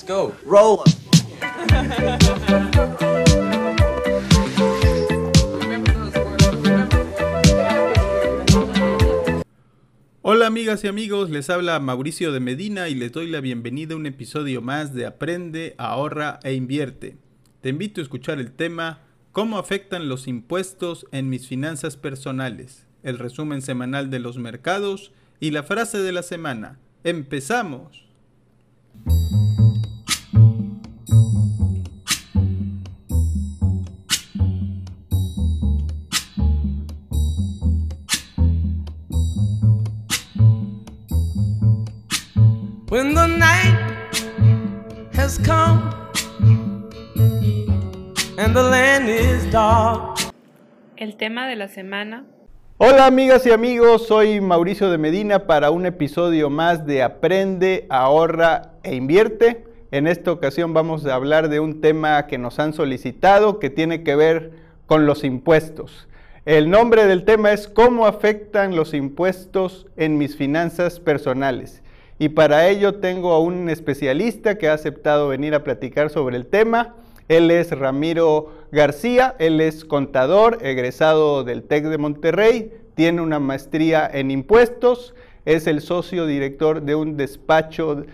Let's go. Roll. Hola amigas y amigos, les habla Mauricio de Medina y les doy la bienvenida a un episodio más de Aprende, ahorra e invierte. Te invito a escuchar el tema ¿Cómo afectan los impuestos en mis finanzas personales? El resumen semanal de los mercados y la frase de la semana. ¡Empezamos! When the night has come and the land is dark. El tema de la semana. Hola amigas y amigos, soy Mauricio de Medina para un episodio más de Aprende, ahorra e invierte. En esta ocasión vamos a hablar de un tema que nos han solicitado que tiene que ver con los impuestos. El nombre del tema es ¿Cómo afectan los impuestos en mis finanzas personales? Y para ello tengo a un especialista que ha aceptado venir a platicar sobre el tema. Él es Ramiro García, él es contador, egresado del TEC de Monterrey, tiene una maestría en impuestos, es el socio director de un despacho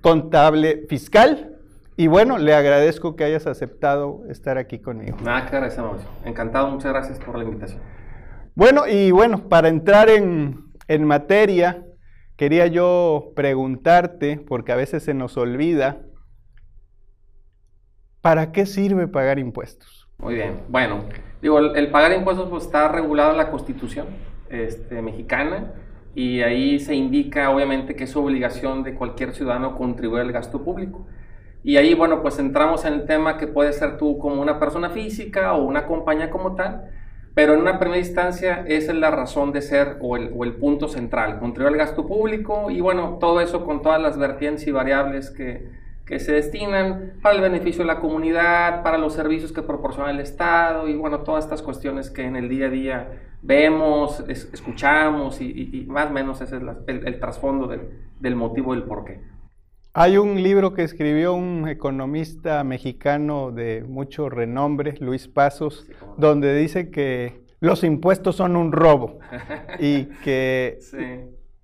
contable fiscal. Y bueno, le agradezco que hayas aceptado estar aquí conmigo. Nada que agradecer. Encantado, muchas gracias por la invitación. Bueno, y bueno, para entrar en, en materia, quería yo preguntarte, porque a veces se nos olvida, ¿para qué sirve pagar impuestos? Muy bien, bueno, digo, el, pagar impuestos pues, está regulado en la Constitución este, mexicana y ahí se indica obviamente que es obligación de cualquier ciudadano contribuir al gasto público. Y ahí, bueno, pues entramos en el tema que puede ser tú como una persona física o una compañía como tal, pero en una primera instancia esa es la razón de ser o el, o el, punto central, contribuir al gasto público y bueno, todo eso con todas las vertientes y variables que, que, se destinan para el beneficio de la comunidad, para los servicios que proporciona el Estado y bueno, todas estas cuestiones que en el día a día vemos, es, escuchamos y, y, y, más o menos ese es la, el, el, trasfondo del, del motivo del porqué. Hay un libro que escribió un economista mexicano de mucho renombre, Luis Pasos, sí, donde dice que los impuestos son un robo y que sí.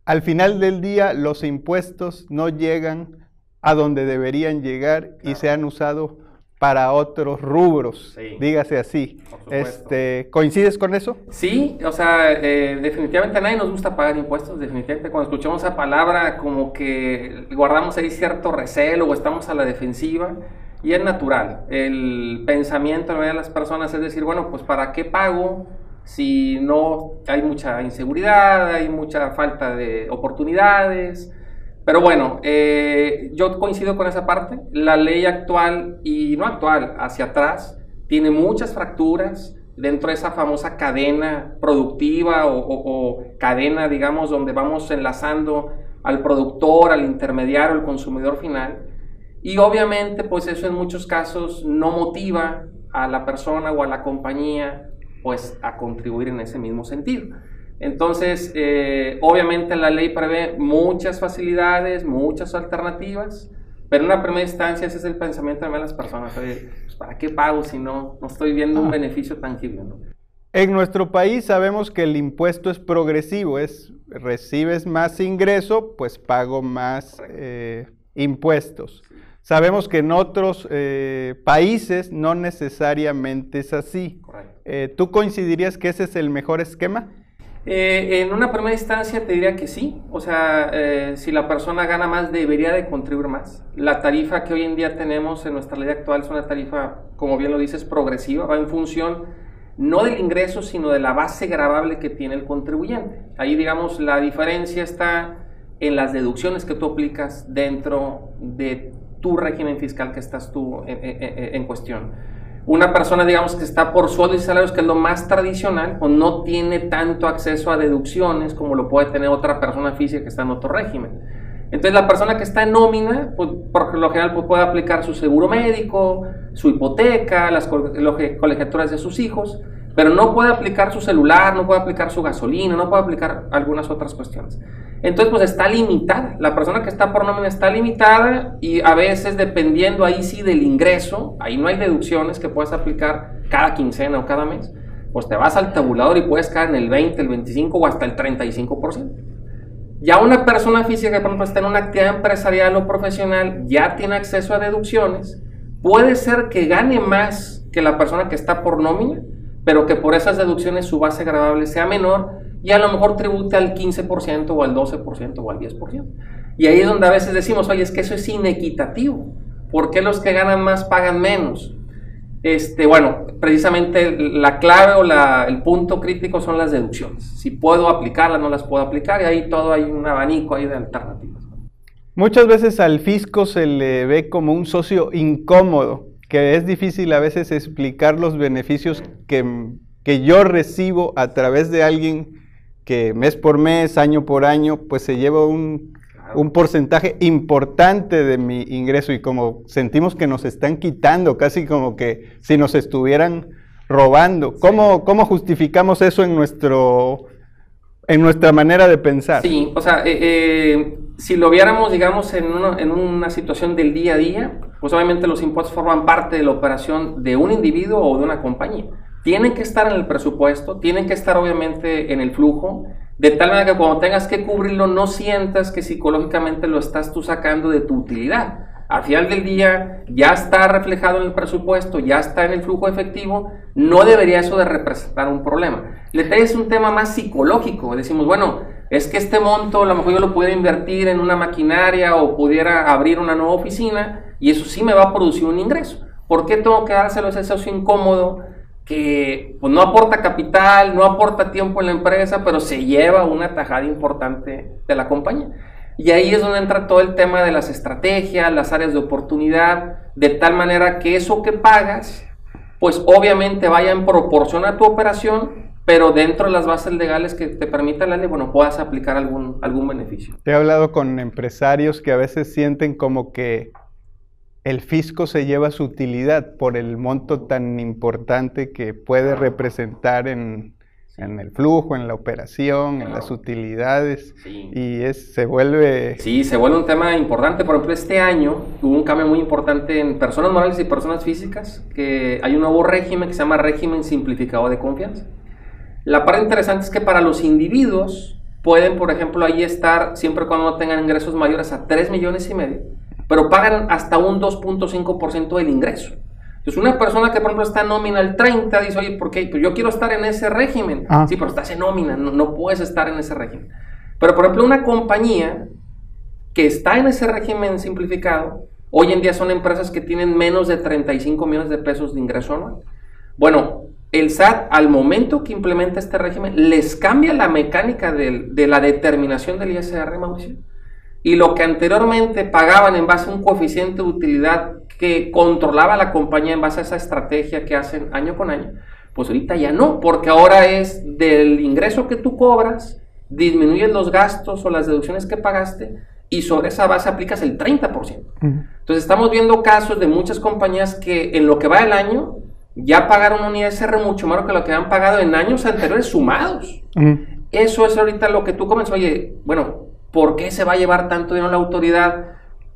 al final del día los impuestos no llegan a donde deberían llegar claro. y se han usado para otros rubros, sí. dígase así. Este, ¿Coincides con eso? Sí, o sea, eh, definitivamente a nadie nos gusta pagar impuestos, definitivamente cuando escuchamos esa palabra como que guardamos ahí cierto recelo o estamos a la defensiva y es natural. El pensamiento de las personas es decir, bueno, pues ¿para qué pago? Si no hay mucha inseguridad, hay mucha falta de oportunidades, pero bueno, eh, yo coincido con esa parte. La ley actual, y no actual, hacia atrás, tiene muchas fracturas dentro de esa famosa cadena productiva o, o, cadena, digamos, donde vamos enlazando al productor, al intermediario, al consumidor final. Y obviamente, pues eso en muchos casos no motiva a la persona o a la compañía, pues a contribuir en ese mismo sentido. Entonces, eh, obviamente la ley prevé muchas facilidades, muchas alternativas, pero en una primera instancia ese es el pensamiento de las personas. Oye, pues, ¿Para qué pago si no, no estoy viendo un beneficio tangible? ¿no? En nuestro país sabemos que el impuesto es progresivo, es recibes más ingreso, pues pago más eh, impuestos. Sabemos que en otros eh, países no necesariamente es así. Eh, ¿Tú coincidirías que ese es el mejor esquema? Eh, en una primera instancia te diría que sí, o sea, eh, si la persona gana más debería de contribuir más. La tarifa que hoy en día tenemos en nuestra ley actual es una tarifa, como bien lo dices, progresiva, va en función no del ingreso, sino de la base gravable que tiene el contribuyente. Ahí, digamos, la diferencia está en las deducciones que tú aplicas dentro de tu régimen fiscal que estás tú en, en cuestión una persona, digamos, que está por sueldo y salarios, que es lo más tradicional, pues no tiene tanto acceso a deducciones como lo puede tener otra persona física que está en otro régimen. Entonces, la persona que está en nómina, pues, por lo general, pues, puede aplicar su seguro médico, su hipoteca, las colegiaturas de sus hijos. Pero no puede aplicar su celular, no puede aplicar su gasolina, no puede aplicar algunas otras cuestiones. Entonces, pues está limitada. La persona que está por nómina está limitada y a veces dependiendo ahí sí del ingreso, ahí no hay deducciones que puedas aplicar cada quincena o cada mes, pues te vas al tabulador y puedes caer en el 20, el 25 o hasta el 35%. Ya una persona física que por ejemplo está en una actividad empresarial o profesional ya tiene acceso a deducciones, puede ser que gane más que la persona que está por nómina, pero que por esas deducciones su base grabable sea menor y a lo mejor tribute al 15% o al 12% o al 10%. Y ahí es donde a veces decimos, oye, es que eso es inequitativo. ¿Por qué los que ganan más pagan menos? Este, bueno, precisamente la clave o la, el punto crítico son las deducciones. Si puedo aplicarlas, no las puedo aplicar, y ahí todo hay un abanico ahí de alternativas. Muchas veces al fisco se le ve como un socio incómodo, que es difícil a veces explicar los beneficios que, que yo recibo a través de alguien que mes por mes, año por año, pues se lleva un, un porcentaje importante de mi ingreso y como sentimos que nos están quitando, casi como que si nos estuvieran robando. ¿Cómo, cómo justificamos eso en, nuestro, en nuestra manera de pensar? Sí, o sea, eh, eh, si lo viéramos, digamos, en una, situación del día a día, pues obviamente los impuestos forman parte de la operación de un individuo o de una compañía. Tienen que estar en el presupuesto, tienen que estar obviamente en el flujo, de tal manera que cuando tengas que cubrirlo no sientas que psicológicamente lo estás tú sacando de tu utilidad. Al final del día ya está reflejado en el presupuesto, ya está en el flujo efectivo, no debería eso de representar un problema. Le es un tema más psicológico, decimos, bueno, es que este monto a lo mejor yo lo pudiera invertir en una maquinaria o pudiera abrir una nueva oficina y eso sí me va a producir un ingreso. ¿Por qué tengo que dárselo a ese socio incómodo que pues, no aporta capital, no aporta tiempo en la empresa, pero se lleva una tajada importante de la compañía. Y ahí es donde entra todo el tema de las estrategias, las áreas de oportunidad, de tal manera que eso que pagas, pues obviamente vaya en proporción a tu operación, pero dentro de las bases legales que te permita la ley, bueno, puedas aplicar algún, algún beneficio. He hablado con empresarios que a veces sienten como que el fisco se lleva su utilidad por el monto tan importante que puede representar en, el flujo, en la operación, en las utilidades. Y es, se vuelve... Sí, se vuelve un tema importante. Por ejemplo, este año hubo un cambio muy importante en personas morales y personas físicas, que hay un nuevo régimen que se llama régimen simplificado de confianza. La parte interesante es que para los individuos pueden, por ejemplo, ahí estar siempre cuando no tengan ingresos mayores a 3 millones y medio pero pagan hasta un 2.5% del ingreso. Entonces, una persona que, por ejemplo, está en nómina al 30, dice, oye, ¿por qué? Pues yo quiero estar en ese régimen. Ah. Sí, pero estás en nómina, no, no puedes estar en ese régimen. Pero, por ejemplo, una compañía que está en ese régimen simplificado, hoy en día son empresas que tienen menos de 35 millones de pesos de ingreso anual. Bueno, el SAT, al momento que implementa este régimen, les cambia la mecánica de, de la determinación del ISR, Mauricio y lo que anteriormente pagaban en base a un coeficiente de utilidad que controlaba la compañía en base a esa estrategia que hacen año con año, pues ahorita ya no, porque ahora es del ingreso que tú cobras, disminuyes los gastos o las deducciones que pagaste y sobre esa base aplicas el 30%. Entonces estamos viendo casos de muchas compañías que en lo que va el año ya pagaron un ISR mucho más que lo que han pagado en años anteriores sumados. Eso es ahorita lo que tú comes, oye, bueno, ¿Por qué se va a llevar tanto dinero la autoridad?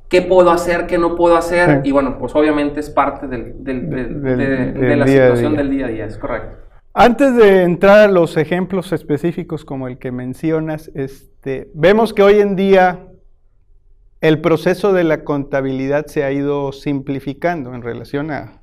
¿Qué puedo hacer? ¿Qué no puedo hacer? Y bueno, pues obviamente es parte de, la situación del día a día, es correcto. Antes de entrar a los ejemplos específicos como el que mencionas, este, vemos que hoy en día el proceso de la contabilidad se ha ido simplificando en relación a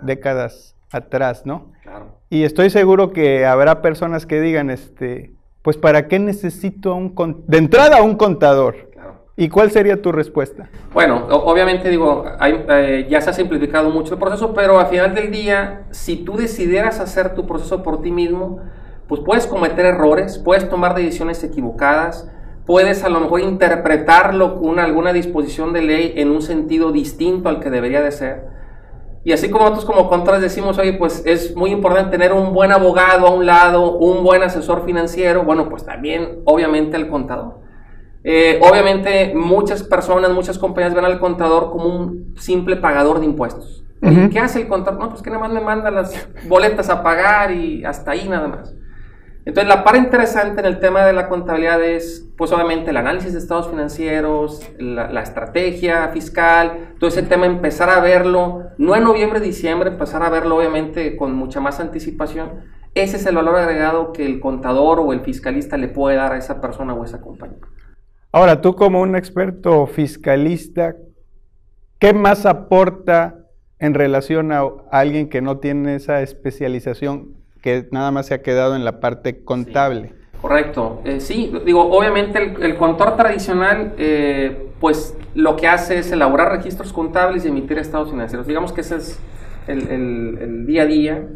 décadas atrás, ¿no? Claro. Y estoy seguro que habrá personas que digan, este, pues ¿para qué necesito un de entrada un contador? ¿Y cuál sería tu respuesta? Bueno, obviamente digo, eh, ya se ha simplificado mucho el proceso, pero al final del día, si tú decidieras hacer tu proceso por ti mismo, pues puedes cometer errores, puedes tomar decisiones equivocadas, puedes a lo mejor interpretarlo con alguna disposición de ley en un sentido distinto al que debería de ser. Y así como nosotros como contras decimos, oye, pues es muy importante tener un buen abogado a un lado, un buen asesor financiero, bueno, pues también obviamente el contador. Eh, obviamente muchas personas, muchas compañías ven al contador como un simple pagador de impuestos. ¿Y qué hace el contador? No, pues que nada más me manda las boletas a pagar y hasta ahí nada más. Entonces, la parte interesante en el tema de la contabilidad es, pues obviamente, el análisis de estados financieros, la, estrategia fiscal, todo ese tema, empezar a verlo, no en noviembre, diciembre, empezar a verlo obviamente con mucha más anticipación. Ese es el valor agregado que el contador o el fiscalista le puede dar a esa persona o a esa compañía. Ahora, tú como un experto fiscalista, ¿qué más aporta en relación a alguien que no tiene esa especialización que nada más se ha quedado en la parte contable. correcto, eh, sí, digo, obviamente el, el contador tradicional, eh, pues lo que hace es elaborar registros contables y emitir estados financieros. Digamos que ese es el, el, día a día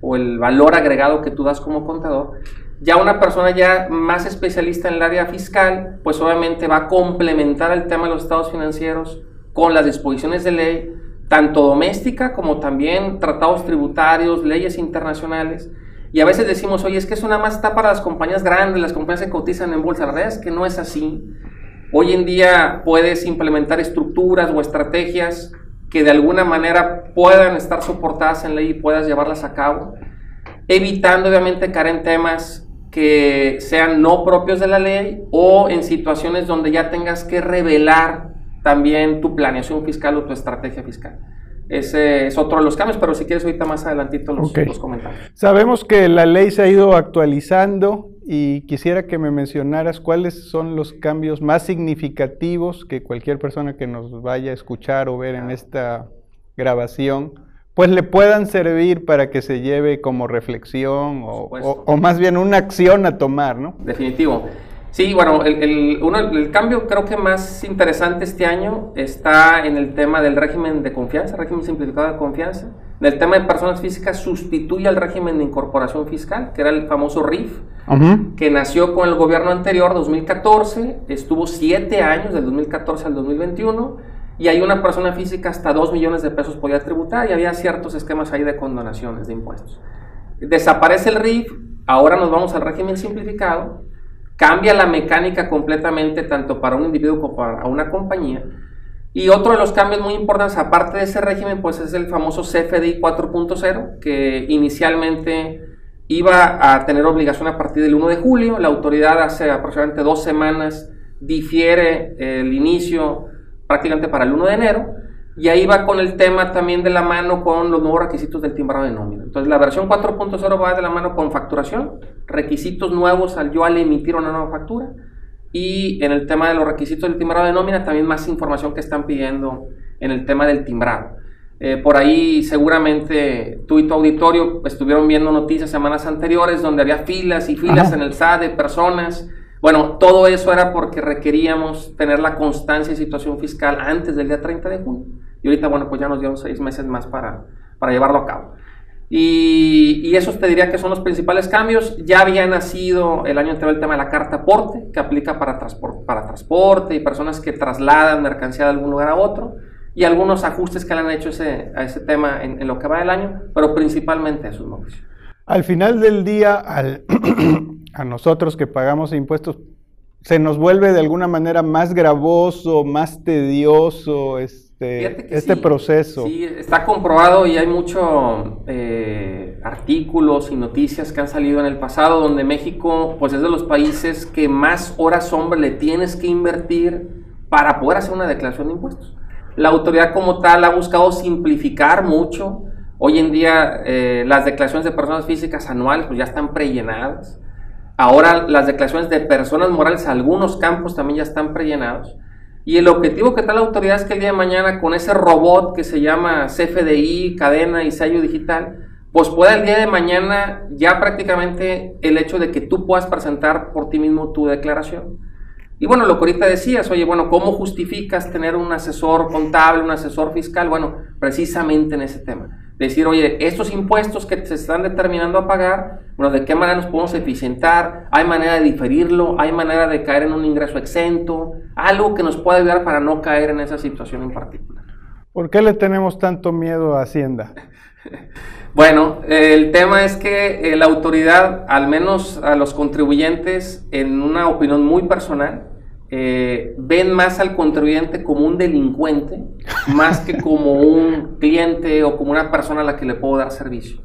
o el valor agregado que tú das como contador. Ya una persona ya más especialista en el área fiscal, pues obviamente va a complementar el tema de los estados financieros con las disposiciones de ley tanto doméstica como también tratados tributarios, leyes internacionales. Y a veces decimos, oye, es que eso nada más está para las compañías grandes, las compañías que cotizan en bolsa. La verdad es que no es así. Hoy en día puedes implementar estructuras o estrategias que de alguna manera puedan estar soportadas en ley y puedas llevarlas a cabo, evitando obviamente caer en temas que sean no propios de la ley o en situaciones donde ya tengas que revelar también tu planeación fiscal o tu estrategia fiscal. Ese es otro de los cambios, pero si quieres ahorita más adelantito los, los comentarios. Sabemos que la ley se ha ido actualizando y quisiera que me mencionaras cuáles son los cambios más significativos que cualquier persona que nos vaya a escuchar o ver en esta grabación, pues le puedan servir para que se lleve como reflexión o, o más bien una acción a tomar, ¿no? Definitivo. Sí, bueno, el, uno, el, cambio creo que más interesante este año está en el tema del régimen de confianza, régimen simplificado de confianza. En el tema de personas físicas sustituye al régimen de incorporación fiscal, que era el famoso RIF, que nació con el gobierno anterior, 2014, estuvo siete años, del 2014 al 2021, y hay una persona física hasta 2 millones de pesos podía tributar y había ciertos esquemas ahí de condonaciones de impuestos. Desaparece el RIF, ahora nos vamos al régimen simplificado Cambia la mecánica completamente tanto para un individuo como para una compañía. Y otro de los cambios muy importantes, aparte de ese régimen, pues es el famoso CFDI 4.0, que inicialmente iba a tener obligación a partir del 1 de julio. La autoridad hace aproximadamente dos semanas difiere el inicio prácticamente para el 1 de enero. Y ahí va con el tema también de la mano con los nuevos requisitos del timbrado de nómina. Entonces la versión 4.0 va de la mano con facturación, requisitos nuevos al yo al emitir una nueva factura y en el tema de los requisitos del timbrado de nómina también más información que están pidiendo en el tema del timbrado. Eh, por ahí seguramente tú y tu auditorio estuvieron viendo noticias semanas anteriores donde había filas y filas en el SAT de personas. Bueno, todo eso era porque requeríamos tener la constancia y situación fiscal antes del día 30 de junio. Y ahorita, bueno, pues ya nos dieron seis meses más para, para llevarlo a cabo. Y, y esos te diría que son los principales cambios. Ya había nacido el año anterior el tema de la carta aporte, que aplica para, transporte, y personas que trasladan mercancía de algún lugar a otro. Y algunos ajustes que le han hecho a ese tema en, lo que va del año, pero principalmente esos, Mauricio. Al final del día, al a nosotros que pagamos impuestos, se nos vuelve de alguna manera más gravoso, más tedioso, es, este, este proceso. Sí, está comprobado y hay muchos eh, artículos y noticias que han salido en el pasado donde México pues es de los países que más horas hombre le tienes que invertir para poder hacer una declaración de impuestos. La autoridad como tal ha buscado simplificar mucho. Hoy en día eh, las declaraciones de personas físicas anuales pues ya están prellenadas. Ahora las declaraciones de personas morales, algunos campos también ya están prellenados. Y el objetivo que tal la autoridad es que el día de mañana con ese robot que se llama CFDI, cadena y sello digital, pues pueda el día de mañana ya prácticamente el hecho de que tú puedas presentar por ti mismo tu declaración. Y bueno, lo que ahorita decías, oye, bueno, ¿cómo justificas tener un asesor contable, un asesor fiscal? Bueno, precisamente en ese tema decir, oye, estos impuestos que se están determinando a pagar, bueno, ¿de qué manera nos podemos eficientar? ¿Hay manera de diferirlo? ¿Hay manera de caer en un ingreso exento? Algo que nos pueda ayudar para no caer en esa situación en particular. ¿Por qué le tenemos tanto miedo a Hacienda? bueno, el tema es que eh, la autoridad, al menos a los contribuyentes, en una opinión muy personal, eh, ven más al contribuyente como un delincuente, más que como un cliente o como una persona a la que le puedo dar servicio.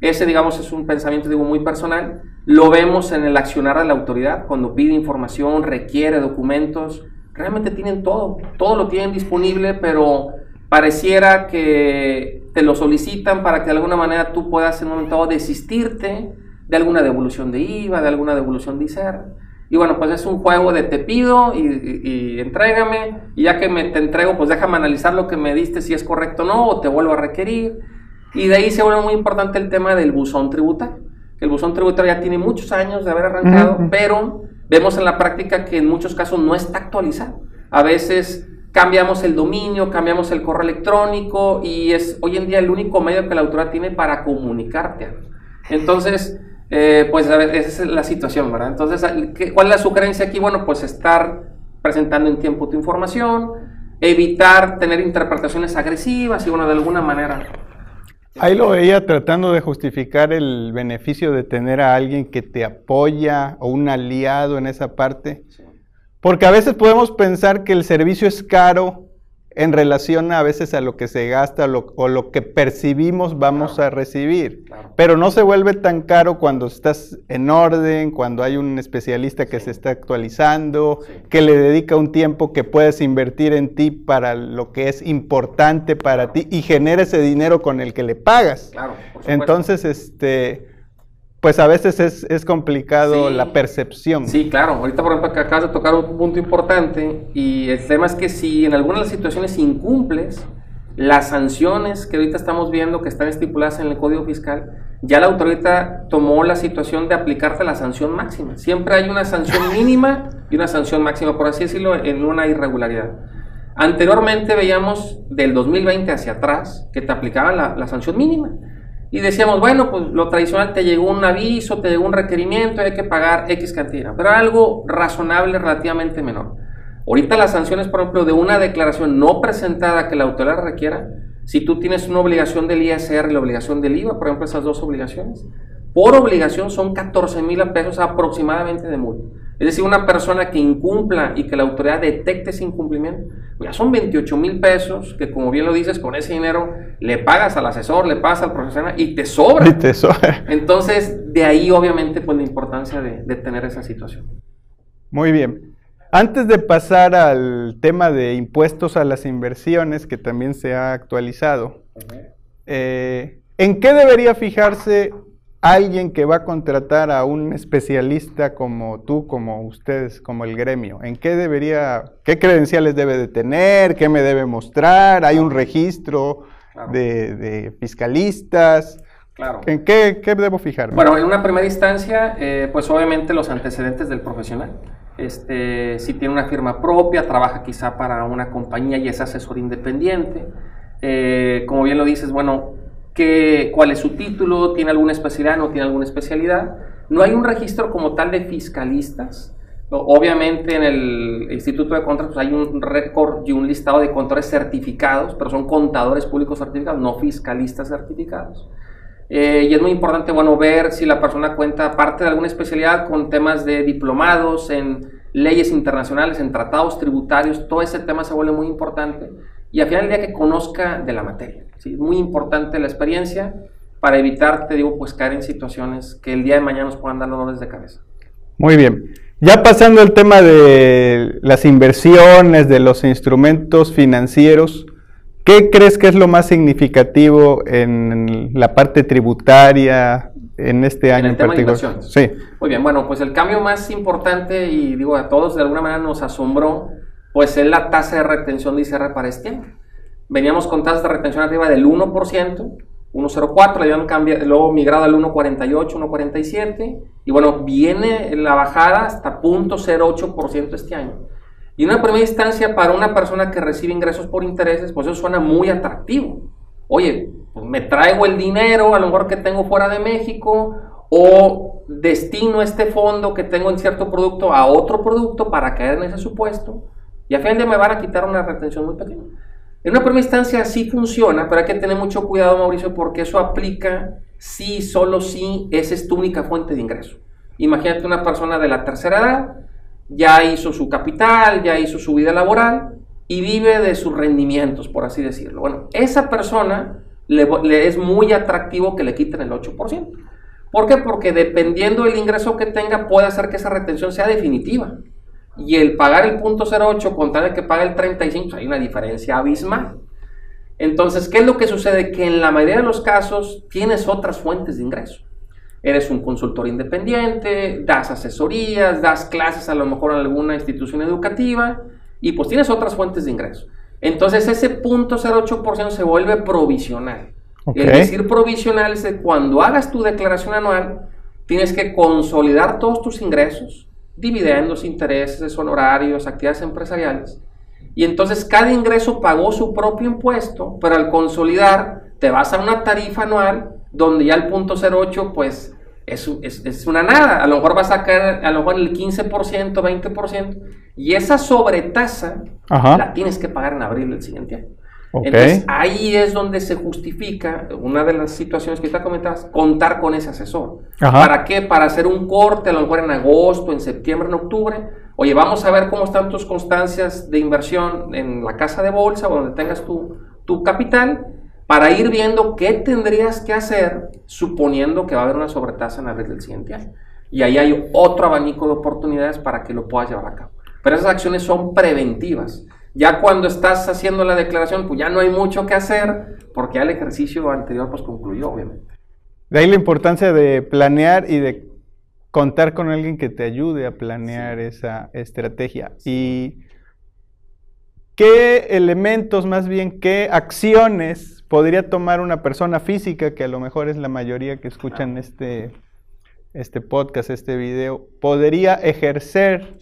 Ese, digamos, es un pensamiento, digo, muy personal. Lo vemos en el accionar de la autoridad, cuando pide información, requiere documentos, realmente tienen todo, todo lo tienen disponible, pero pareciera que te lo solicitan para que de alguna manera tú puedas en un momento desistirte de alguna devolución de IVA, de alguna devolución de ISER. Y bueno, pues es un juego de te pido y, y, y entrégame, y ya que me te entrego, pues déjame analizar lo que me diste, si es correcto o no, o te vuelvo a requerir. Y de ahí se vuelve muy importante el tema del buzón tributario. El buzón tributario ya tiene muchos años de haber arrancado, Ujú. pero vemos en la práctica que en muchos casos no está actualizado. A veces cambiamos el dominio, cambiamos el correo electrónico y es hoy en día el único medio que la autoridad tiene para comunicarte. Entonces, eh, pues a ver, esa es la situación, ¿verdad? Entonces, ¿qué- ¿cuál es la sugerencia aquí? Bueno, pues estar presentando en tiempo tu información, evitar tener interpretaciones agresivas y bueno, de alguna manera. Ahí lo veía tratando de justificar el beneficio de tener a alguien que te apoya o un aliado en esa parte. Porque a veces podemos pensar que el servicio es caro en relación a veces a lo que se gasta o lo, o lo que percibimos vamos Claro. a recibir. Claro. Pero no se vuelve tan caro cuando estás en orden, cuando hay un especialista que Sí. se está actualizando, Sí. que le dedica un tiempo que puedes invertir en ti para lo que es importante para ti y genera ese dinero con el que le pagas. Claro, por supuesto. Entonces, este, pues a veces es, es complicado Sí. la percepción. Sí, claro. Ahorita, por ejemplo, que acabas de tocar un punto importante y el tema es que si en algunas de las situaciones incumples las sanciones que ahorita estamos viendo que están estipuladas en el Código Fiscal, ya la autoridad tomó la situación de aplicarte la sanción máxima. Siempre hay una sanción mínima y una sanción máxima, por así decirlo, en una irregularidad. Anteriormente veíamos del 2020 hacia atrás que te aplicaban la, la sanción mínima. Y decíamos, bueno, pues lo tradicional te llegó un aviso, te llegó un requerimiento, hay que pagar X cantidad, pero algo razonable, relativamente menor. Ahorita las sanciones, por ejemplo, de una declaración no presentada que la autoridad requiera, si tú tienes una obligación del ISR y la obligación del IVA, por ejemplo, esas dos obligaciones, por obligación son 14 mil pesos aproximadamente de multa. Es decir, una persona que incumpla y que la autoridad detecte ese incumplimiento, pues ya son 28 mil pesos que, como bien lo dices, con ese dinero le pagas al asesor, le pagas al profesional y te sobra. Y te sobra. Entonces, de ahí obviamente pues la importancia de, de tener esa situación. Muy bien. Antes de pasar al tema de impuestos a las inversiones, que también se ha actualizado, eh, ¿en qué debería fijarse alguien que va a contratar a un especialista como tú, como ustedes, como el gremio? ¿En qué debería, qué credenciales debe de tener? ¿Qué me debe mostrar? ¿Hay un registro Claro. de, de fiscalistas? Claro. ¿En qué, qué debo fijarme? Bueno, en una primera instancia, eh, pues obviamente los antecedentes del profesional. Este, si tiene una firma propia, trabaja quizá para una compañía y es asesor independiente. Eh, como bien lo dices, bueno, ¿qué, ¿cuál es su título? ¿Tiene alguna especialidad? ¿No tiene alguna especialidad? No hay un registro como tal de fiscalistas. Obviamente en el Instituto de Contratos hay un récord y un listado de contadores certificados, pero son contadores públicos certificados, no fiscalistas certificados. Eh, y es muy importante, bueno, ver si la persona cuenta, aparte de alguna especialidad, con temas de diplomados en leyes internacionales, en tratados tributarios, todo ese tema se vuelve muy importante. Y al final del día que conozca de la materia. ¿sí? Es muy importante la experiencia para evitar, te digo, pues caer en situaciones que el día de mañana nos puedan dar dolores de cabeza. Muy bien. Ya pasando al tema de las inversiones, de los instrumentos financieros, ¿qué crees que es lo más significativo en la parte tributaria en este año el en tema de particular? inversiones. Sí. Muy bien, bueno, pues el cambio más importante y digo a todos de alguna manera nos asombró, pues es la tasa de retención de ICR para este año. Veníamos con tasas de retención arriba del 1%, 1.04, le habían luego migrado al 1.48, 1.47, y bueno, viene la bajada hasta 0.08% este año. Y en una primera instancia, para una persona que recibe ingresos por intereses, pues eso suena muy atractivo. Oye, pues me traigo el dinero, a lo mejor que tengo fuera de México, o destino este fondo que tengo en cierto producto a otro producto para caer en ese supuesto, y al final de me van a quitar una retención muy pequeña. En una primera instancia sí funciona, pero hay que tener mucho cuidado, Mauricio, porque eso aplica si, solo si esa es tu única fuente de ingreso. Imagínate una persona de la tercera edad ya hizo su capital, ya hizo su vida laboral y vive de sus rendimientos, por así decirlo. Bueno, esa persona le, le es muy atractivo que le quiten el 8%. ¿Por qué? Porque dependiendo del ingreso que tenga, puede hacer que esa retención sea definitiva. Y el pagar el punto 08 con tal de que pague el 35, pues hay una diferencia abismal. Entonces, ¿qué es lo que sucede? Que en la mayoría de los casos tienes otras fuentes de ingreso. Eres un consultor independiente, das asesorías, das clases a lo mejor en alguna institución educativa y pues tienes otras fuentes de ingreso. Entonces ese punto 0,8% se vuelve provisional. El decir provisional es que cuando hagas tu declaración anual, tienes que consolidar todos tus ingresos, dividendos, intereses, honorarios, actividades empresariales. Y entonces cada ingreso pagó su propio impuesto, pero al consolidar te vas a una tarifa anual donde ya el punto 08 pues es, es, es una nada. A lo mejor vas a caer a lo mejor el 15%, 20%. Y esa sobretasa la tienes que pagar en abril del siguiente año. Entonces ahí es donde se justifica una de las situaciones que te comentabas, contar con ese asesor. Ajá. ¿Para qué? Para hacer un corte, a lo mejor en agosto, en septiembre, en octubre. Oye, vamos a ver cómo están tus constancias de inversión en la casa de bolsa o donde tengas tu, tu capital para ir viendo qué tendrías que hacer suponiendo que va a haber una sobretasa en abril del siguiente año. Y ahí hay otro abanico de oportunidades para que lo puedas llevar a cabo. Pero esas acciones son preventivas. Ya cuando estás haciendo la declaración, pues ya no hay mucho que hacer porque ya el ejercicio anterior pues concluyó, obviamente. De ahí la importancia de planear y de contar con alguien que te ayude a planear esa estrategia. Y qué elementos, más bien, qué acciones podría tomar una persona física, que a lo mejor es la mayoría que escuchan este, este podcast, este video, podría ejercer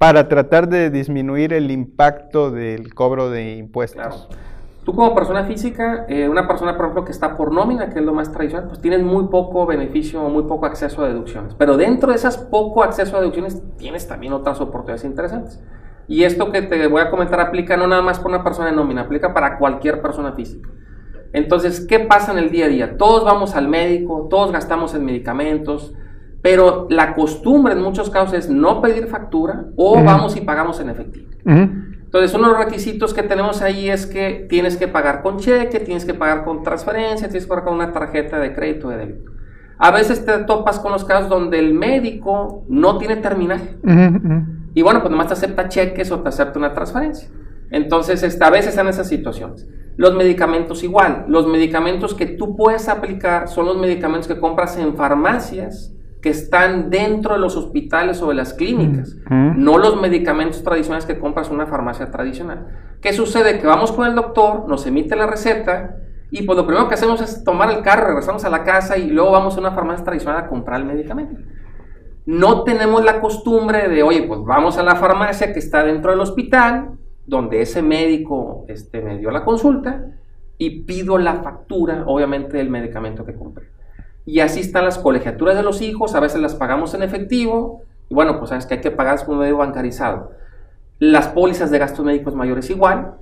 para tratar de disminuir el impacto del cobro de impuestos. Claro. Tú como persona física, eh, una persona por ejemplo que está por nómina, que es lo más tradicional, pues tienes muy poco beneficio o muy poco acceso a deducciones. Pero dentro de esas poco acceso a deducciones tienes también otras oportunidades interesantes. Y esto que te voy a comentar aplica no nada más para una persona en nómina, aplica para cualquier persona física. Entonces, ¿qué pasa en el día a día? Todos vamos al médico, todos gastamos en medicamentos, pero la costumbre en muchos casos es no pedir factura o Ujú. vamos y pagamos en efectivo. Ujú. Entonces, uno de los requisitos que tenemos ahí es que tienes que pagar con cheque, tienes que pagar con transferencia, tienes que pagar con una tarjeta de crédito o de débito. A veces te topas con los casos donde el médico no tiene terminal. Ujú, ujú. Y bueno, pues nomás te acepta cheques o te acepta una transferencia. Entonces, este, a veces están esas situaciones. Los medicamentos igual. Los medicamentos que tú puedes aplicar son los medicamentos que compras en farmacias que están dentro de los hospitales o de las clínicas, no los medicamentos tradicionales que compras en una farmacia tradicional. ¿Qué sucede? Que vamos con el doctor, nos emite la receta y pues lo primero que hacemos es tomar el carro, regresamos a la casa y luego vamos a una farmacia tradicional a comprar el medicamento no tenemos la costumbre de, oye, pues vamos a la farmacia que está dentro del hospital, donde ese médico este, me dio la consulta, y pido la factura, obviamente, del medicamento que compré. Y así están las colegiaturas de los hijos, a veces las pagamos en efectivo, y bueno, pues sabes que hay que pagar un medio bancarizado. Las pólizas de gastos médicos mayores igual.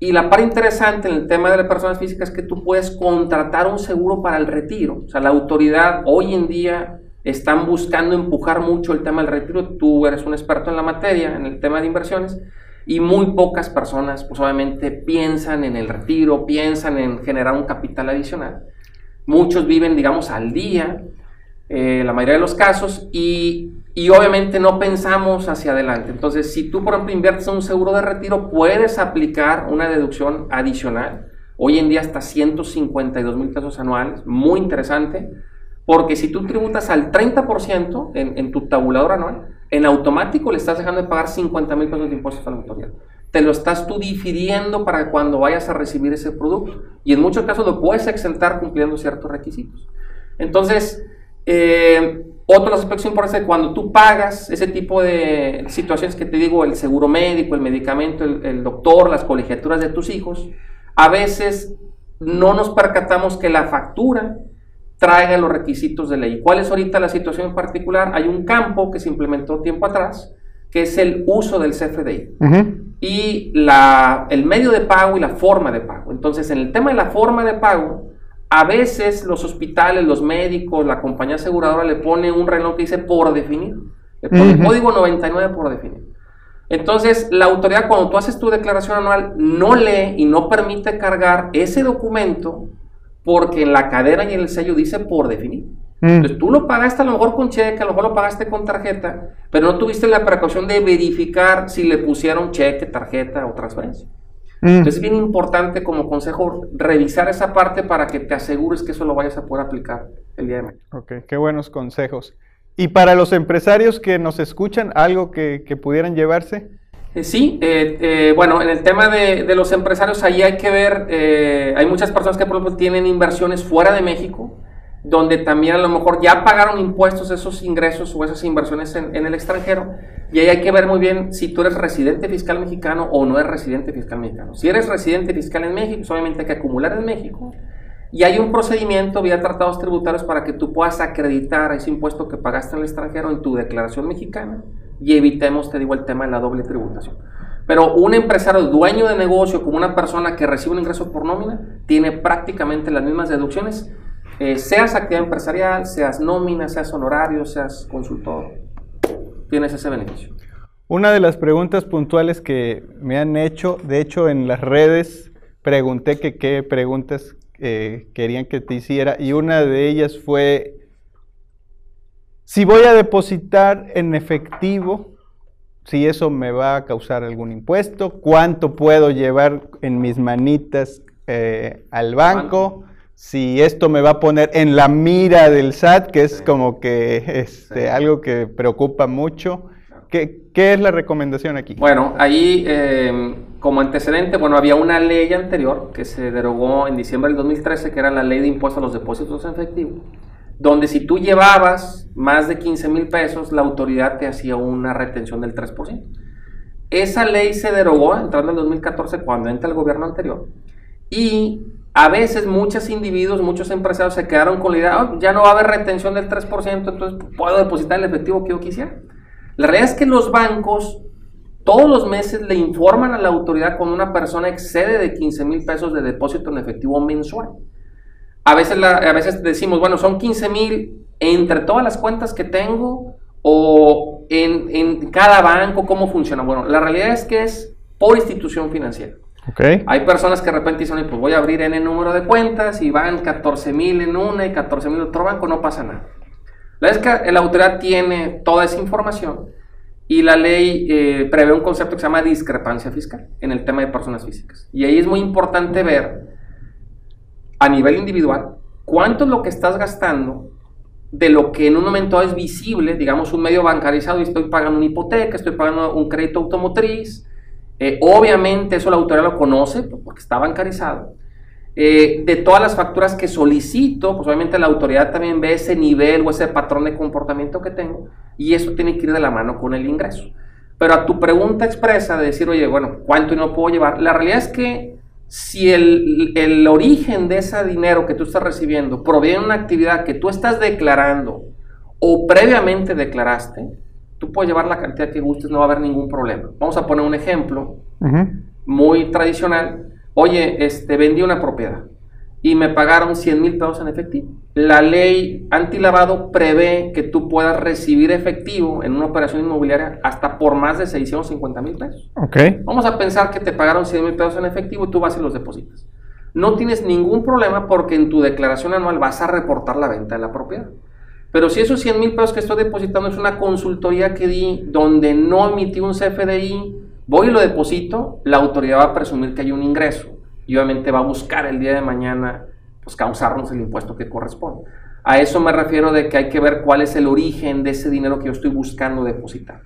Y la parte interesante en el tema de las personas físicas es que tú puedes contratar un seguro para el retiro. O sea, la autoridad hoy en día están buscando empujar mucho el tema del retiro. Tú eres un experto en la materia, en el tema de inversiones, y muy pocas personas, pues obviamente, piensan en el retiro, piensan en generar un capital adicional. Muchos viven, digamos, al día, eh, la mayoría de los casos, y, y obviamente no pensamos hacia adelante. Entonces, si tú, por ejemplo, inviertes en un seguro de retiro, puedes aplicar una deducción adicional. Hoy en día hasta 152 mil pesos anuales, muy interesante, porque si tú tributas al 30% en, en tu tabulador anual, en automático le estás dejando de pagar 50 mil pesos de impuestos a la autoridad. Te lo estás tú difiriendo para cuando vayas a recibir ese producto. Y en muchos casos lo puedes exentar cumpliendo ciertos requisitos. Entonces, eh, otro aspecto importante cuando tú pagas ese tipo de situaciones que te digo, el seguro médico, el medicamento, el, doctor, las colegiaturas de tus hijos, a veces no nos percatamos que la factura traiga los requisitos de ley. ¿Cuál es ahorita la situación en particular? Hay un campo que se implementó tiempo atrás, que es el uso del CFDI Ujú. Y la, el medio de pago y la forma de pago. Entonces, en el tema de la forma de pago, a veces los hospitales, los médicos, la compañía aseguradora le pone un reloj que dice por definir. el Ujú. código 99 por definir. Entonces, la autoridad cuando tú haces tu declaración anual no lee y no permite cargar ese documento porque en la cadena y en el sello dice por definir. Mm. Entonces tú lo pagaste a lo mejor con cheque, a lo mejor lo pagaste con tarjeta, pero no tuviste la precaución de verificar si le pusieron cheque, tarjeta o transferencia. Mm. Entonces es bien importante como consejo revisar esa parte para que te asegures que eso lo vayas a poder aplicar el día de mañana. Ok, qué buenos consejos. Y para los empresarios que nos escuchan, algo que, que pudieran llevarse. Eh, Sí, eh, eh, bueno, en el tema de, de los empresarios, ahí hay que ver, eh, hay muchas personas que por ejemplo tienen inversiones fuera de México, donde también a lo mejor ya pagaron impuestos esos ingresos o esas inversiones en, en el extranjero, y ahí hay que ver muy bien si tú eres residente fiscal mexicano o no eres residente fiscal mexicano. Si eres residente fiscal en México, pues, obviamente hay que acumular en México, y hay un procedimiento vía tratados tributarios para que tú puedas acreditar ese impuesto que pagaste en el extranjero en tu declaración mexicana y evitemos, te digo, el tema de la doble tributación. Pero un empresario dueño de negocio como una persona que recibe un ingreso por nómina tiene prácticamente las mismas deducciones, eh, seas actividad empresarial, seas nómina, seas honorario, seas consultor, tienes ese beneficio. Una de las preguntas puntuales que me han hecho, de hecho en las redes pregunté que qué preguntas eh, querían que te hiciera y una de ellas fue si voy a depositar en efectivo, si eso me va a causar algún impuesto, cuánto puedo llevar en mis manitas eh, al banco, si esto me va a poner en la mira del SAT, que es Sí. como que este, Sí. algo que preocupa mucho. ¿Qué, qué es la recomendación aquí? Bueno, ahí eh, como antecedente, bueno, había una ley anterior que se derogó en diciembre del 2013, que era la ley de impuesto a los depósitos en efectivo, donde si tú llevabas más de 15 mil pesos, la autoridad te hacía una retención del 3%. Esa ley se derogó entrando en 2014 cuando entra el gobierno anterior. Y a veces muchos individuos, muchos empresarios se quedaron con la idea, "Ah, ya no va a haber retención del 3%, entonces puedo depositar el efectivo que yo quisiera. La realidad es que los bancos todos los meses le informan a la autoridad cuando una persona excede de 15 mil pesos de depósito en efectivo mensual. A veces, la- a veces decimos, bueno, son 15 mil entre todas las cuentas que tengo o en, en cada banco, ¿cómo funciona? Bueno, la realidad es que es por institución financiera. Ok. Hay personas que de repente dicen, "Oye, pues voy a abrir N número de cuentas y van 14 mil en una y 14 mil en otro banco, no pasa nada. La es que la autoridad tiene toda esa información y la ley eh, prevé un concepto que se llama discrepancia fiscal en el tema de personas físicas. Y ahí es muy importante ver a nivel individual cuánto es lo que estás gastando de lo que en un momento es visible, digamos un medio bancarizado y estoy pagando una hipoteca, estoy pagando un crédito automotriz, eh, obviamente eso la autoridad lo conoce pues, porque está bancarizado. Eh, de todas las facturas que solicito, pues obviamente la autoridad también ve ese nivel o ese patrón de comportamiento que tengo y eso tiene que ir de la mano con el ingreso. Pero a tu pregunta expresa de decir, oye, bueno, ¿cuánto no puedo llevar? La realidad es que si el, el origen de ese dinero que tú estás recibiendo proviene de una actividad que tú estás declarando o previamente declaraste, tú puedes llevar la cantidad que gustes, no va a haber ningún problema. Vamos a poner un ejemplo Ujú. muy tradicional. Oye, este, vendí una propiedad y me pagaron 100 mil pesos en efectivo. La ley antilavado prevé que tú puedas recibir efectivo en una operación inmobiliaria hasta por más de 650 mil pesos. Ok. Vamos a pensar que te pagaron 100 mil pesos en efectivo y tú vas y los depositas. No tienes ningún problema porque en tu declaración anual vas a reportar la venta de la propiedad. Pero si esos 100 mil pesos que estoy depositando es una consultoría que di donde no emití un CFDI, voy y lo deposito, la autoridad va a presumir que hay un ingreso y obviamente va a buscar el día de mañana pues causarnos el impuesto que corresponde. A eso me refiero de que hay que ver cuál es el origen de ese dinero que yo estoy buscando depositar.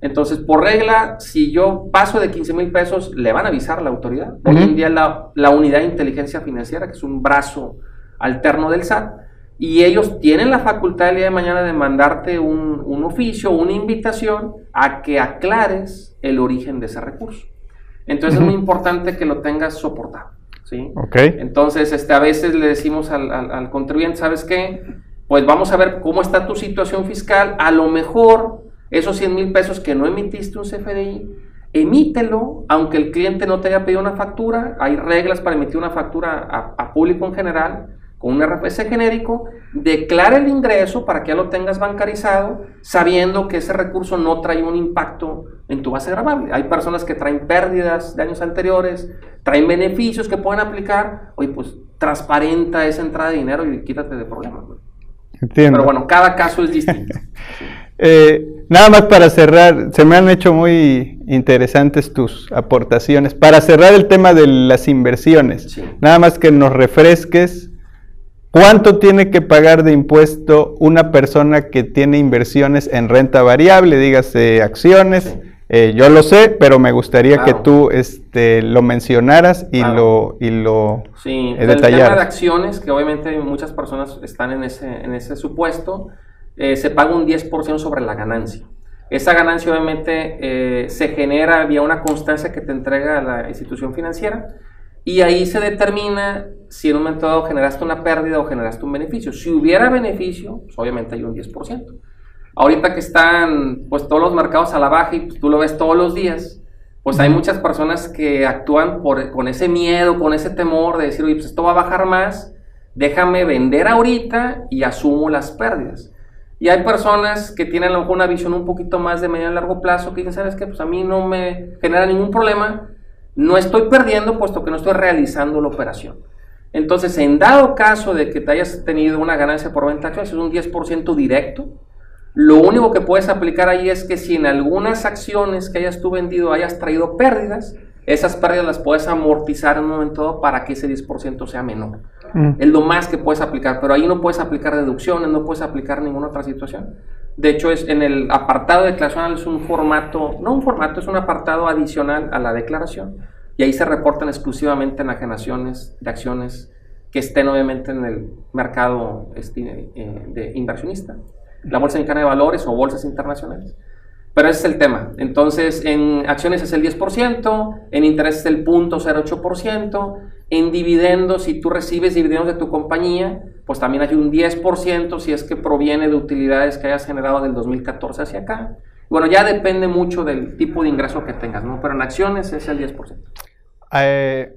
Entonces, por regla, si yo paso de 15 mil pesos, le van a avisar a la autoridad. Hoy en día la, la unidad de inteligencia financiera, que es un brazo alterno del SAT, y ellos tienen la facultad el día de mañana de mandarte un, un oficio, una invitación a que aclares el origen de ese recurso. Entonces es muy importante que lo tengas soportado. ¿sí? Ok. Entonces, este, a veces le decimos al, al- al contribuyente, ¿sabes qué? Pues vamos a ver cómo está tu situación fiscal. A lo mejor esos 100 mil pesos que no emitiste un CFDI, emítelo, aunque el cliente no te haya pedido una factura. Hay reglas para emitir una factura a, a público en general, con un RFC genérico, declara el ingreso para que ya lo tengas bancarizado, sabiendo que ese recurso no trae un impacto en tu base grabable. Hay personas que traen pérdidas de años anteriores, traen beneficios que pueden aplicar, oye, pues transparenta esa entrada de dinero y quítate de problemas. Entiendo. Pero bueno, cada caso es distinto. Eh, nada más para cerrar, se me han hecho muy interesantes tus aportaciones. Para cerrar el tema de las inversiones, Sí. nada más que nos refresques, ¿cuánto tiene que pagar de impuesto una persona que tiene inversiones en renta variable, dígase acciones? Sí. Eh, yo lo sé, pero me gustaría que tú este, lo mencionaras y Claro. lo, y lo Sí, eh, el tema detallaras. de acciones, que obviamente muchas personas están en ese, en ese supuesto, eh, se paga un 10% sobre la ganancia. Esa ganancia obviamente eh, se genera vía una constancia que te entrega la institución financiera y ahí se determina si en un momento dado generaste una pérdida o generaste un beneficio. Si hubiera beneficio, pues obviamente hay un 10%. Ahorita que están pues todos los mercados a la baja y pues, tú lo ves todos los días, pues hay muchas personas que actúan por, con ese miedo, con ese temor de decir, oye, pues esto va a bajar más, déjame vender ahorita y asumo las pérdidas. Y hay personas que tienen a lo mejor una visión un poquito más de medio y largo plazo que dicen, ¿sabes qué? Pues a mí no me genera ningún problema, no estoy perdiendo puesto que no estoy realizando la operación. Entonces, en dado caso de que te hayas tenido una ganancia por venta de acciones, es un 10% directo. Lo único que puedes aplicar ahí es que si en algunas acciones que hayas tú vendido hayas traído pérdidas, esas pérdidas las puedes amortizar en un momento dado para que ese 10% sea menor. Mm. Es lo más que puedes aplicar, pero ahí no puedes aplicar deducciones, no puedes aplicar ninguna otra situación. De hecho, es en el apartado declaracional es un formato, no un formato, es un apartado adicional a la declaración. Y ahí se reportan exclusivamente enajenaciones de acciones que estén obviamente en el mercado este, eh, de inversionista, la bolsa mexicana de valores o bolsas internacionales. Pero ese es el tema. Entonces, en acciones es el 10%, en intereses es el 0.08%, en dividendos, si tú recibes dividendos de tu compañía, pues también hay un 10% si es que proviene de utilidades que hayas generado del 2014 hacia acá. Bueno, ya depende mucho del tipo de ingreso que tengas, ¿no? Pero en acciones es el 10%. Eh,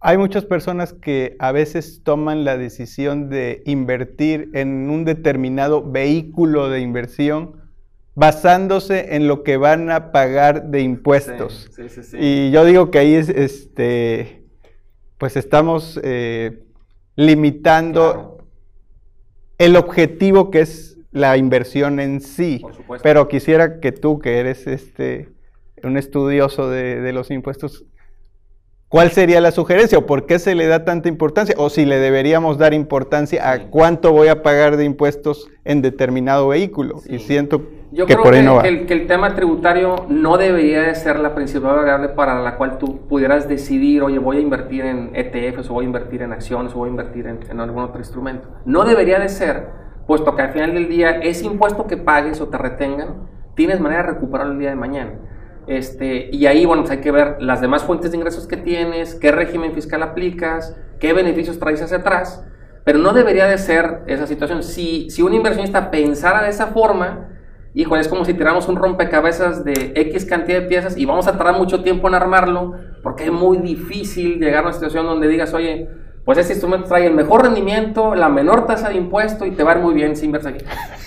hay muchas personas que a veces toman la decisión de invertir en un determinado vehículo de inversión basándose en lo que van a pagar de impuestos. Sí, sí, sí. Y yo digo que ahí es, este, pues estamos eh, limitando Claro. el objetivo que es la inversión en sí. Por supuesto. Pero quisiera que tú, que eres este un estudioso de, de los impuestos, ¿cuál sería la sugerencia? ¿O por qué se le da tanta importancia? ¿O si le deberíamos dar importancia a cuánto voy a pagar de impuestos en determinado vehículo? Sí. Y siento Yo que creo por ahí que, no va. que el, que el tema tributario no debería de ser la principal variable para la cual tú pudieras decidir, oye, voy a invertir en ETFs o voy a invertir en acciones o voy a invertir en, en algún otro instrumento. No debería de ser, puesto que al final del día ese impuesto que pagues o te retengan, tienes manera de recuperarlo el día de mañana. Este, y ahí, bueno, pues hay que ver las demás fuentes de ingresos que tienes, qué régimen fiscal aplicas, qué beneficios traes hacia atrás, pero no debería de ser esa situación. Si, si un inversionista pensara de esa forma, híjole, es como si tiramos un rompecabezas de X cantidad de piezas y vamos a tardar mucho tiempo en armarlo, porque es muy difícil llegar a una situación donde digas, oye, pues este instrumento trae el mejor rendimiento, la menor tasa de impuesto y te va a ir muy bien si inviertes aquí.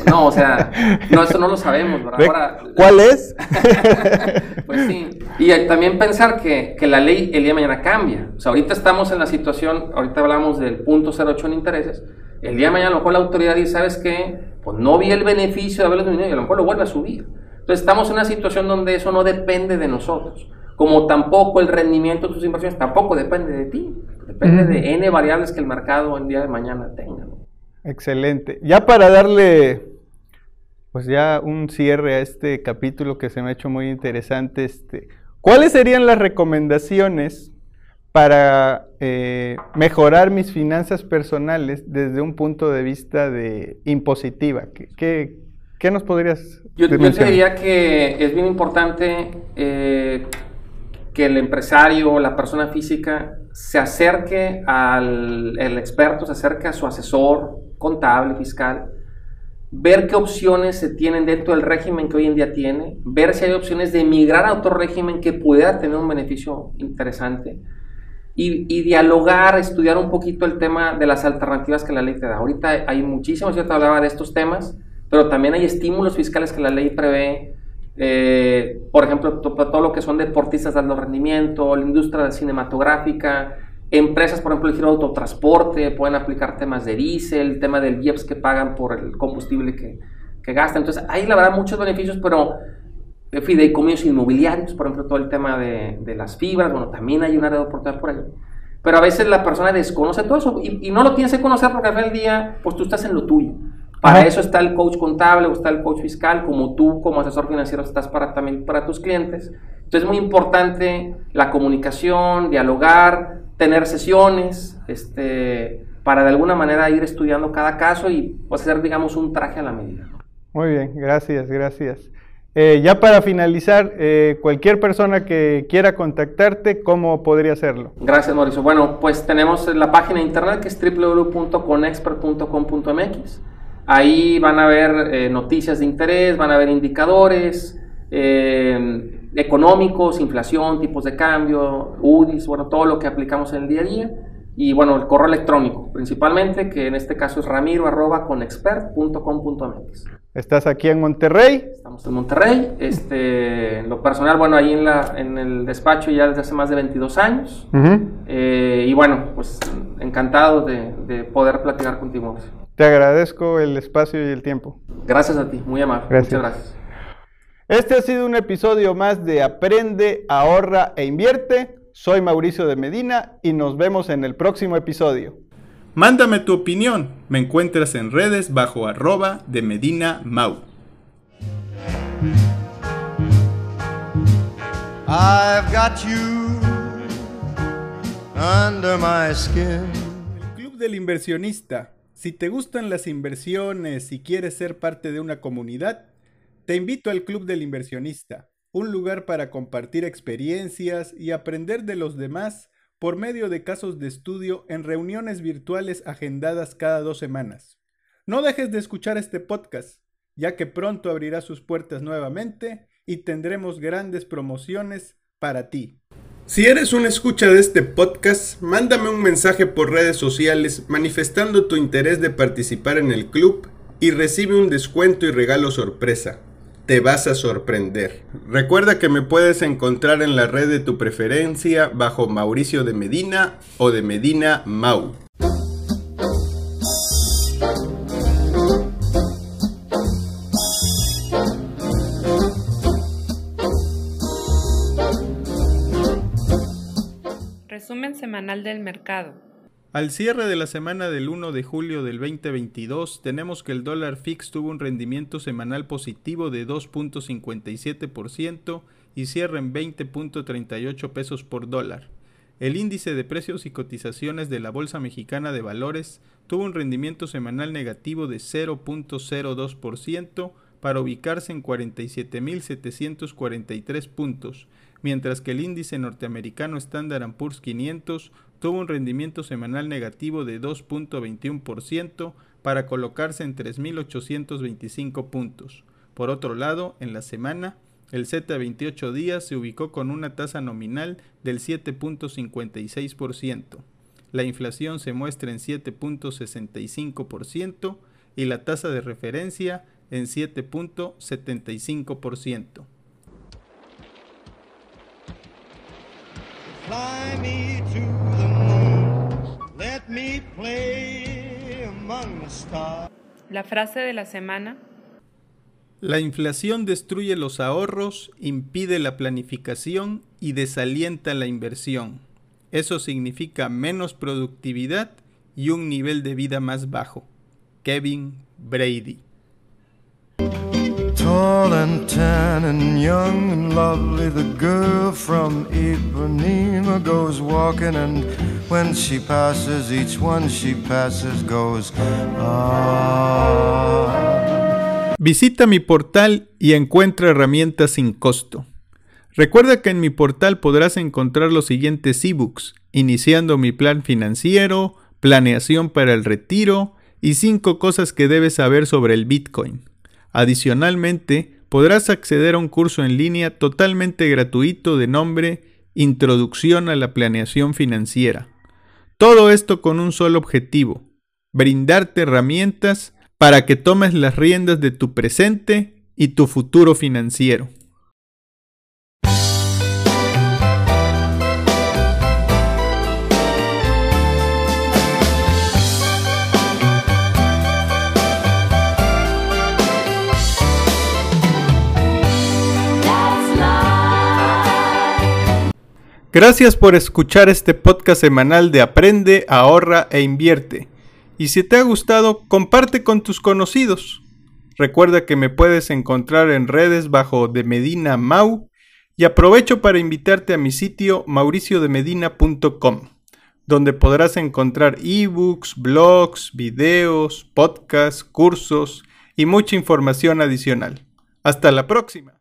No, o sea, no, eso no lo sabemos, ¿verdad? Ve, Ahora, ¿Cuál es? pues sí. Y también pensar que, que la ley el día de mañana cambia. O sea, ahorita estamos en la situación, ahorita hablamos del punto 08 en intereses. El día de mañana a lo mejor la autoridad dice, ¿sabes qué? Pues no vi el beneficio de haberlo disminuido y a lo mejor lo vuelve a subir. Entonces estamos en una situación donde eso no depende de nosotros. Como tampoco el rendimiento de tus inversiones tampoco depende de ti. Depende de N variables que el mercado el día de mañana tenga. ¿no? Excelente. Ya para darle, pues ya un cierre a este capítulo que se me ha hecho muy interesante, este, ¿cuáles serían las recomendaciones para eh, mejorar mis finanzas personales desde un punto de vista de impositiva? ¿Qué, qué, qué nos podrías Yo, yo te diría que es bien importante eh, que el empresario, la persona física, se acerque al el experto, se acerque a su asesor contable, fiscal, ver qué opciones se tienen dentro del régimen que hoy en día tiene, ver si hay opciones de emigrar a otro régimen que pudiera tener un beneficio interesante. Y, dialogar, estudiar un poquito el tema de las alternativas que la ley te da. Ahorita hay muchísimos, yo te hablaba de estos temas, pero también hay estímulos fiscales que la ley prevé. Eh, por ejemplo, todo lo que son deportistas de alto rendimiento, la industria cinematográfica, empresas, por ejemplo, el giro de autotransporte, pueden aplicar temas de diésel, tema del IEPS que pagan por el combustible que, que gastan. Entonces, hay la verdad muchos beneficios, pero fideicomisos inmobiliarios, por ejemplo, todo el tema de, de, las fibras, bueno, también hay un área de oportunidad por ahí. Pero a veces la persona desconoce todo eso y, no lo tienes que conocer porque al final del día, pues tú estás en lo tuyo. Para eso está el coach contable o está el coach fiscal, como tú como asesor financiero estás para también para tus clientes. Entonces es muy importante la comunicación, dialogar, tener sesiones, este, para de alguna manera ir estudiando cada caso y pues, hacer, digamos, un traje a la medida. Muy bien, gracias, gracias. Eh, ya para finalizar, eh, cualquier persona que quiera contactarte, ¿cómo podría hacerlo? Gracias, Mauricio. Bueno, pues tenemos la página de internet que es www.conexpert.com.mx. Ahí van a ver eh, noticias de interés, van a ver indicadores económicos, inflación, tipos de cambio, UDIs, bueno, todo lo que aplicamos en el día a día y bueno, el correo electrónico principalmente, que en este caso es ramiro arroba ¿Estás aquí en Monterrey? Estamos en Monterrey. Este, en lo personal, bueno, ahí en, la, en el despacho ya desde hace más de 22 años. Eh, y bueno, pues encantado de, de, poder platicar contigo. Te agradezco el espacio y el tiempo. Gracias a ti, muy amable. Gracias. Muchas gracias. Este ha sido un episodio más de Aprende, ahorra e invierte. Soy Mauricio de Medina y nos vemos en el próximo episodio. Mándame tu opinión. Me encuentras en redes bajo arroba de Medina Mau. I've got you under my skin. El Club del Inversionista. Si te gustan las inversiones y quieres ser parte de una comunidad, te invito al Club del Inversionista un lugar para compartir experiencias y aprender de los demás por medio de casos de estudio en reuniones virtuales agendadas cada dos semanas. No dejes de escuchar este podcast, ya que pronto abrirá sus puertas nuevamente y tendremos grandes promociones para ti. Si eres un escucha de este podcast, mándame un mensaje por redes sociales manifestando tu interés de participar en el club y recibe un descuento y regalo sorpresa te vas a sorprender. Recuerda que me puedes encontrar en la red de tu preferencia bajo Mauricio de Medina o de Medina Mau. Resumen semanal del mercado. Al cierre de la semana del 1 de julio del 2022, tenemos que el dólar fix tuvo un rendimiento semanal positivo de 2.57% y cierra en 20.38 pesos por dólar. El índice de precios y cotizaciones de la Bolsa Mexicana de Valores tuvo un rendimiento semanal negativo de 0.02% para ubicarse en 47.743 puntos, mientras que el índice norteamericano Standard Poor's 500 tuvo un rendimiento semanal negativo de 2.21% para colocarse en 3.825 puntos. Por otro lado, en la semana, el Z 28 días se ubicó con una tasa nominal del 7.56%. La inflación se muestra en 7.65% y la tasa de referencia en 7.75%. La frase de la semana. La inflación destruye los ahorros, impide la planificación y desalienta la inversión. Eso significa menos productividad y un nivel de vida más bajo. Kevin Brady. Visita mi portal y encuentra herramientas sin costo. Recuerda que en mi portal podrás encontrar los siguientes ebooks, iniciando mi plan financiero, planeación para el retiro y 5 cosas que debes saber sobre el Bitcoin. Adicionalmente, podrás acceder a un curso en línea totalmente gratuito de nombre Introducción a la Planeación Financiera. Todo esto con un solo objetivo, brindarte herramientas para que tomes las riendas de tu presente y tu futuro financiero. Gracias por escuchar este podcast semanal de Aprende, ahorra e invierte. Y si te ha gustado, comparte con tus conocidos. Recuerda que me puedes encontrar en redes bajo de Medina Mau y aprovecho para invitarte a mi sitio mauriciodemedina.com, donde podrás encontrar ebooks, blogs, videos, podcasts, cursos y mucha información adicional. Hasta la próxima.